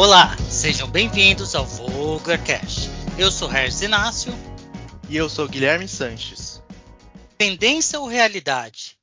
Olá, sejam bem-vindos ao VoglerCast. Eu sou Harris Inácio. E eu sou Guilherme Sanches. Tendência ou realidade?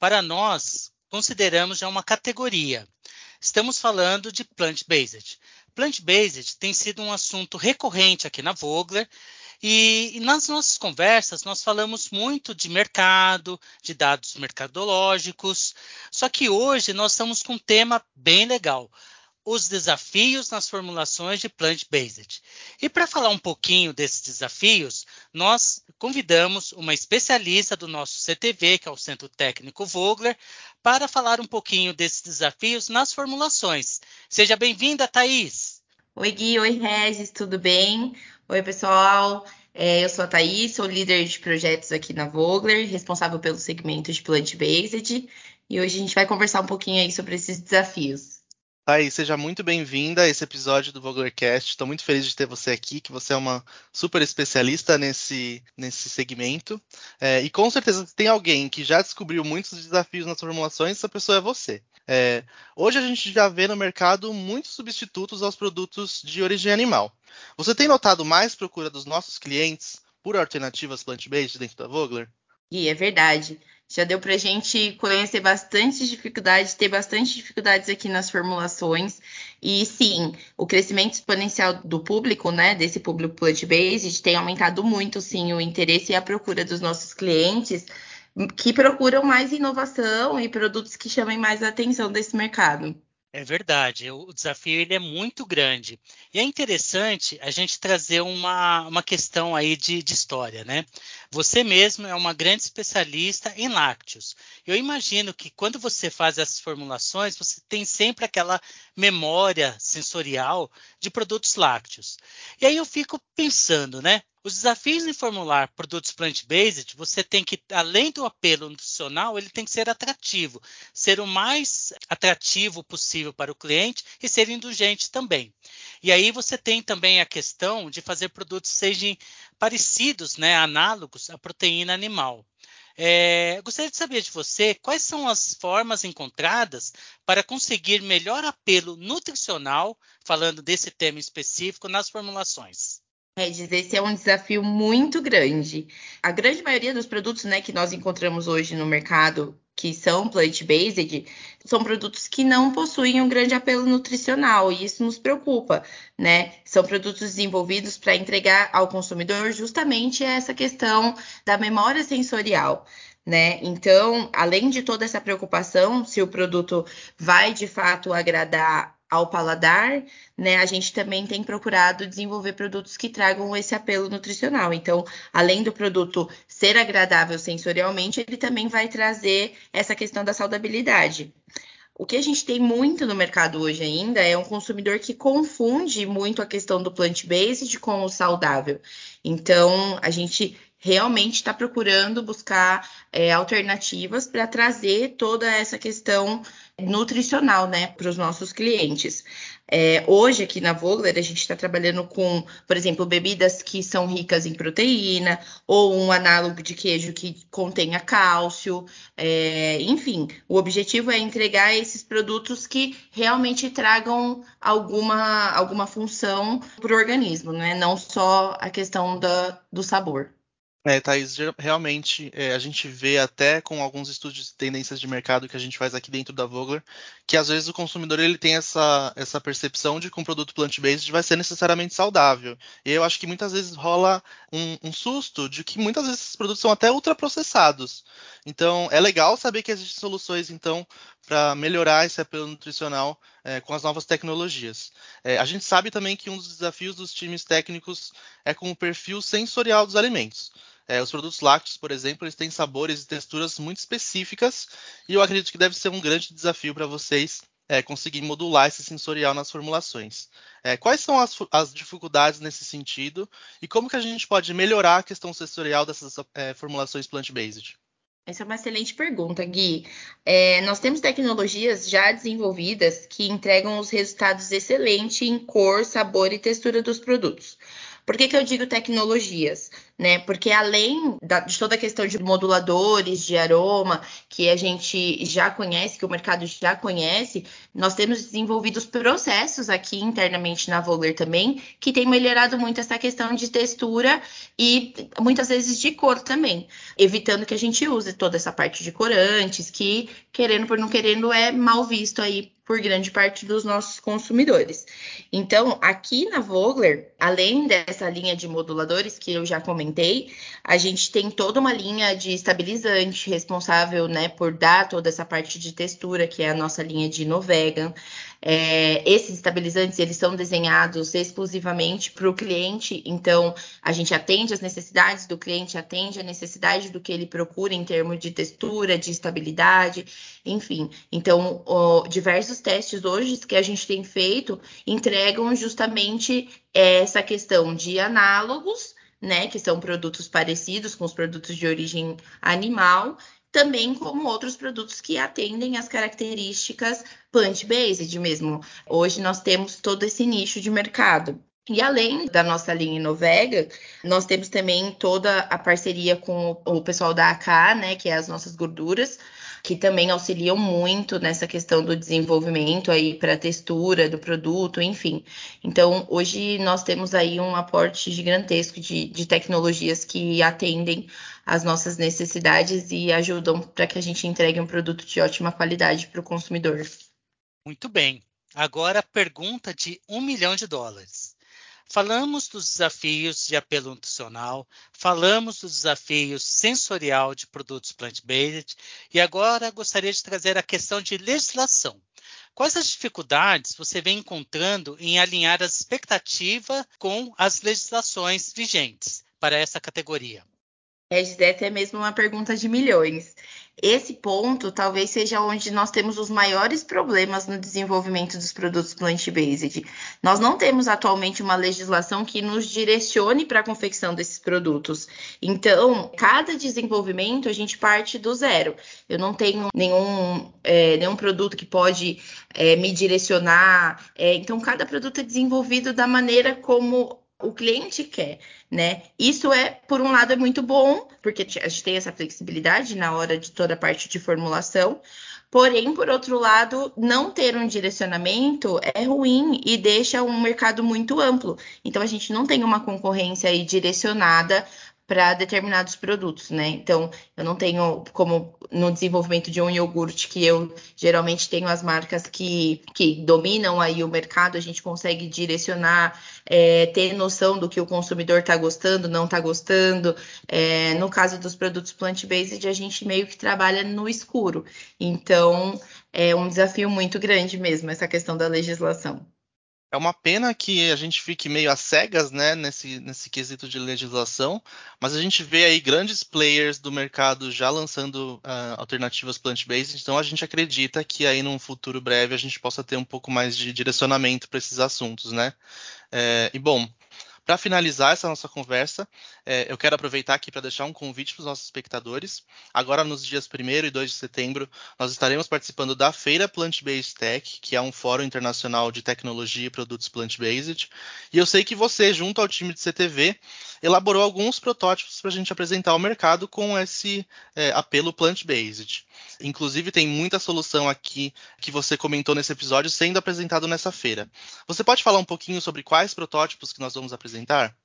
Para nós, consideramos já uma categoria. Estamos falando de plant-based. Plant-based tem sido um assunto recorrente aqui na Vogler e, e, nas nossas conversas, nós falamos muito de mercado, de dados mercadológicos, só que hoje nós estamos com um tema bem legal os desafios nas formulações de plant-based. E para falar um pouquinho desses desafios, nós convidamos uma especialista do nosso CTV, que é o Centro Técnico Vogler, para falar um pouquinho desses desafios nas formulações. Seja bem-vinda, Thaís. Oi, Gui. Oi, Regis. Tudo bem? Oi, pessoal. É, eu sou a Thaís, sou líder de projetos aqui na Vogler, responsável pelo segmento de plant-based. E hoje a gente vai conversar um pouquinho aí sobre esses desafios. Thaís, seja muito bem-vinda a esse episódio do Voglercast. Estou muito feliz de ter você aqui, que você é uma super especialista nesse, nesse segmento. É, e com certeza tem alguém que já descobriu muitos desafios nas formulações, essa pessoa é você. É, hoje a gente já vê no mercado muitos substitutos aos produtos de origem animal. Você tem notado mais procura dos nossos clientes por alternativas plant-based dentro da Vogler? E é verdade já deu para a gente conhecer bastante dificuldades, ter bastante dificuldades aqui nas formulações. E sim, o crescimento exponencial do público, né, desse público plant-based, tem aumentado muito, sim, o interesse e a procura dos nossos clientes que procuram mais inovação e produtos que chamem mais a atenção desse mercado. É verdade, o desafio ele é muito grande. E é interessante a gente trazer uma, uma questão aí de, de história, né? Você mesmo é uma grande especialista em lácteos. Eu imagino que quando você faz essas formulações, você tem sempre aquela memória sensorial de produtos lácteos. E aí eu fico pensando, né? Os desafios em formular produtos plant-based, você tem que, além do apelo nutricional, ele tem que ser atrativo, ser o mais atrativo possível para o cliente e ser indulgente também. E aí você tem também a questão de fazer produtos sejam parecidos, né, análogos à proteína animal. É, gostaria de saber de você quais são as formas encontradas para conseguir melhor apelo nutricional, falando desse tema específico, nas formulações. Regis, esse é um desafio muito grande. A grande maioria dos produtos né, que nós encontramos hoje no mercado, que são plant-based, são produtos que não possuem um grande apelo nutricional, e isso nos preocupa, né? São produtos desenvolvidos para entregar ao consumidor justamente essa questão da memória sensorial. Né? Então, além de toda essa preocupação, se o produto vai de fato agradar ao paladar, né, a gente também tem procurado desenvolver produtos que tragam esse apelo nutricional. Então, além do produto ser agradável sensorialmente, ele também vai trazer essa questão da saudabilidade. O que a gente tem muito no mercado hoje ainda é um consumidor que confunde muito a questão do plant-based com o saudável. Então, a gente realmente está procurando buscar é, alternativas para trazer toda essa questão nutricional, né, para os nossos clientes. É, hoje aqui na Vogler a gente está trabalhando com, por exemplo, bebidas que são ricas em proteína ou um análogo de queijo que contenha cálcio, é, enfim, o objetivo é entregar esses produtos que realmente tragam alguma, alguma função para o organismo, né? Não só a questão da, do sabor. É, Thaís, realmente é, a gente vê até com alguns estudos de tendências de mercado que a gente faz aqui dentro da Vogler, que às vezes o consumidor ele tem essa, essa percepção de que um produto plant-based vai ser necessariamente saudável. E eu acho que muitas vezes rola um, um, susto de que muitas vezes esses produtos são até ultraprocessados. Então é legal saber que existem soluções então para melhorar esse apelo nutricional é, com as novas tecnologias. É, a gente sabe também que um dos desafios dos times técnicos é com o perfil sensorial dos alimentos. É, os produtos lácteos, por exemplo, eles têm sabores e texturas muito específicas e eu acredito que deve ser um grande desafio para vocês é, conseguir modular esse sensorial nas formulações. É, quais são as, as, dificuldades nesse sentido e como que a gente pode melhorar a questão sensorial dessas é, formulações plant-based? Essa é uma excelente pergunta, Gui. É, nós temos tecnologias já desenvolvidas que entregam os resultados excelentes em cor, sabor e textura dos produtos. Por que, que eu digo tecnologias? Né? Porque além da, de toda a questão de moduladores de aroma que a gente já conhece, que o mercado já conhece, nós temos desenvolvido processos aqui internamente na Vogler também, que tem melhorado muito essa questão de textura e muitas vezes de cor também, evitando que a gente use toda essa parte de corantes, que querendo por não querendo é mal visto aí por grande parte dos nossos consumidores. Então, aqui na Vogler, além dessa linha de moduladores que eu já comentei, a gente tem toda uma linha de estabilizante responsável, né, por dar toda essa parte de textura, que é a nossa linha de Novegan. É, esses estabilizantes eles são desenhados exclusivamente para o cliente, então a gente atende as necessidades do cliente, atende a necessidade do que ele procura em termos de textura, de estabilidade, enfim. Então, ó, diversos testes hoje que a gente tem feito entregam justamente essa questão de análogos né, que são produtos parecidos com os produtos de origem animal, também como outros produtos que atendem às características plant-based mesmo. Hoje nós temos todo esse nicho de mercado. E além da nossa linha Inovega, nós temos também toda a parceria com o pessoal da AK, né, que é as nossas gorduras, que também auxiliam muito nessa questão do desenvolvimento aí para a textura do produto, enfim. Então, hoje nós temos aí um aporte gigantesco de, de tecnologias que atendem às nossas necessidades e ajudam para que a gente entregue um produto de ótima qualidade para o consumidor. Muito bem. Agora pergunta de um milhão de dólares. Falamos dos desafios de apelo nutricional, falamos do desafio sensorial de produtos plant-based e agora gostaria de trazer a questão de legislação. Quais as dificuldades você vem encontrando em alinhar as expectativas com as legislações vigentes para essa categoria? É, até mesmo uma pergunta de milhões. Esse ponto talvez seja onde nós temos os maiores problemas no desenvolvimento dos produtos plant-based. Nós não temos atualmente uma legislação que nos direcione para a confecção desses produtos. Então, cada desenvolvimento a gente parte do zero. Eu não tenho nenhum, é, nenhum produto que pode é, me direcionar. É, então, cada produto é desenvolvido da maneira como o cliente quer, né? Isso é, por um lado, é muito bom, porque a gente tem essa flexibilidade na hora de toda a parte de formulação. Porém, por outro lado, não ter um direcionamento é ruim e deixa um mercado muito amplo. Então, a gente não tem uma concorrência direcionada para determinados produtos, né? Então, eu não tenho como no desenvolvimento de um iogurte que eu geralmente tenho as marcas que, que dominam aí o mercado, a gente consegue direcionar, é, ter noção do que o consumidor está gostando, não está gostando. É, no caso dos produtos plant-based, a gente meio que trabalha no escuro. Então, é um desafio muito grande mesmo essa questão da legislação. É uma pena que a gente fique meio às cegas, né, nesse, nesse quesito de legislação, mas a gente vê aí grandes players do mercado já lançando uh, alternativas plant-based, então a gente acredita que aí num futuro breve a gente possa ter um pouco mais de direcionamento para esses assuntos, né? É, e bom, para finalizar essa nossa conversa, é, eu quero aproveitar aqui para deixar um convite para os nossos espectadores. Agora, nos dias 1 e 2 de setembro, nós estaremos participando da Feira Plant-Based Tech, que é um fórum internacional de tecnologia e produtos plant-based. E eu sei que você, junto ao time de CTV, elaborou alguns protótipos para a gente apresentar ao mercado com esse é, apelo plant-based. Inclusive, tem muita solução aqui que você comentou nesse episódio sendo apresentado nessa feira. Você pode falar um pouquinho sobre quais protótipos que nós vamos apresentar?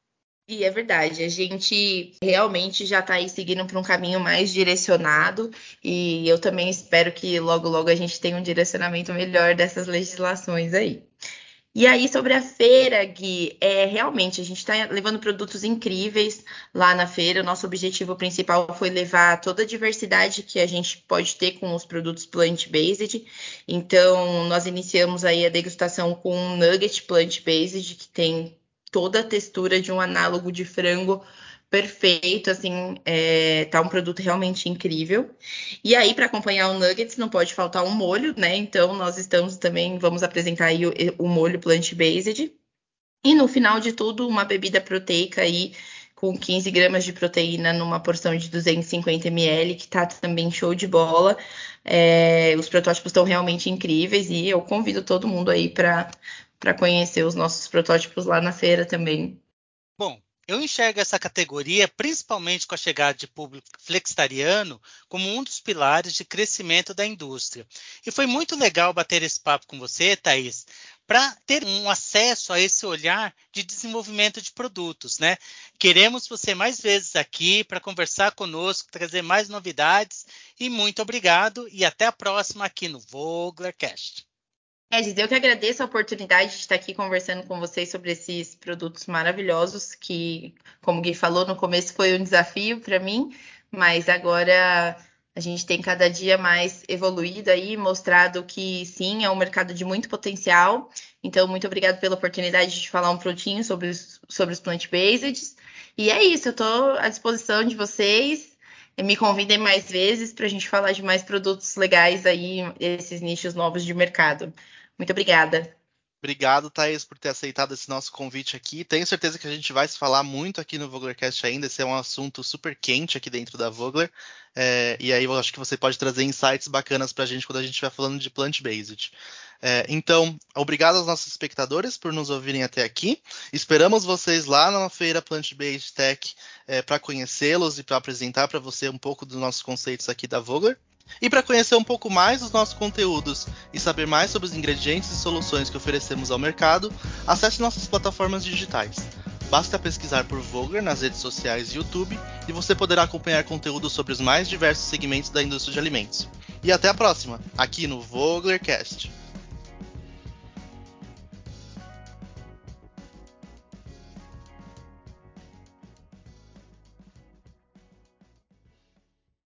E é verdade, a gente realmente já está aí seguindo para um caminho mais direcionado e eu também espero que logo, logo a gente tenha um direcionamento melhor dessas legislações aí. E aí, sobre a feira, Gui, é, realmente a gente está levando produtos incríveis lá na feira. O nosso objetivo principal foi levar toda a diversidade que a gente pode ter com os produtos plant-based. Então, nós iniciamos aí a degustação com um nugget plant-based, que tem toda a textura de um análogo de frango perfeito, assim, é, tá um produto realmente incrível. E aí, para acompanhar o nuggets, não pode faltar um molho, né? Então, nós estamos também, vamos apresentar aí o, o molho plant-based. E no final de tudo, uma bebida proteica aí com 15 gramas de proteína numa porção de 250 ml, que tá também show de bola. É, os protótipos estão realmente incríveis e eu convido todo mundo aí para conhecer os nossos protótipos lá na feira também. Bom, Eu enxergo essa categoria, principalmente com a chegada de público flexitariano, como um dos pilares de crescimento da indústria. E foi muito legal bater esse papo com você, Thaís, para ter um acesso a esse olhar de desenvolvimento de produtos, né? Queremos você mais vezes aqui para conversar conosco, trazer mais novidades e muito obrigado e até a próxima aqui no Voglercast. Edis, eu que agradeço a oportunidade de estar aqui conversando com vocês sobre esses produtos maravilhosos que, como o Gui falou, no começo foi um desafio para mim, mas agora a gente tem cada dia mais evoluído aí, mostrado que sim, é um mercado de muito potencial. Então, muito obrigado pela oportunidade de falar um pouquinho sobre os, sobre os plant-based. E é isso, eu estou à disposição de vocês me convidem mais vezes para a gente falar de mais produtos legais aí, esses nichos novos de mercado. Muito obrigada. Obrigado, Thaís, por ter aceitado esse nosso convite aqui. Tenho certeza que a gente vai se falar muito aqui no Voglercast ainda. Esse é um assunto super quente aqui dentro da Vogler. É, e aí eu acho que você pode trazer insights bacanas para a gente quando a gente estiver falando de plant-based. É, então, obrigado aos nossos espectadores por nos ouvirem até aqui. Esperamos vocês lá na feira Plant Based Tech é, para conhecê-los e para apresentar para você um pouco dos nossos conceitos aqui da Vogler. E para conhecer um pouco mais dos nossos conteúdos e saber mais sobre os ingredientes e soluções que oferecemos ao mercado, acesse nossas plataformas digitais. Basta pesquisar por Vogler nas redes sociais e YouTube e você poderá acompanhar conteúdo sobre os mais diversos segmentos da indústria de alimentos. E até a próxima, aqui no Voglercast.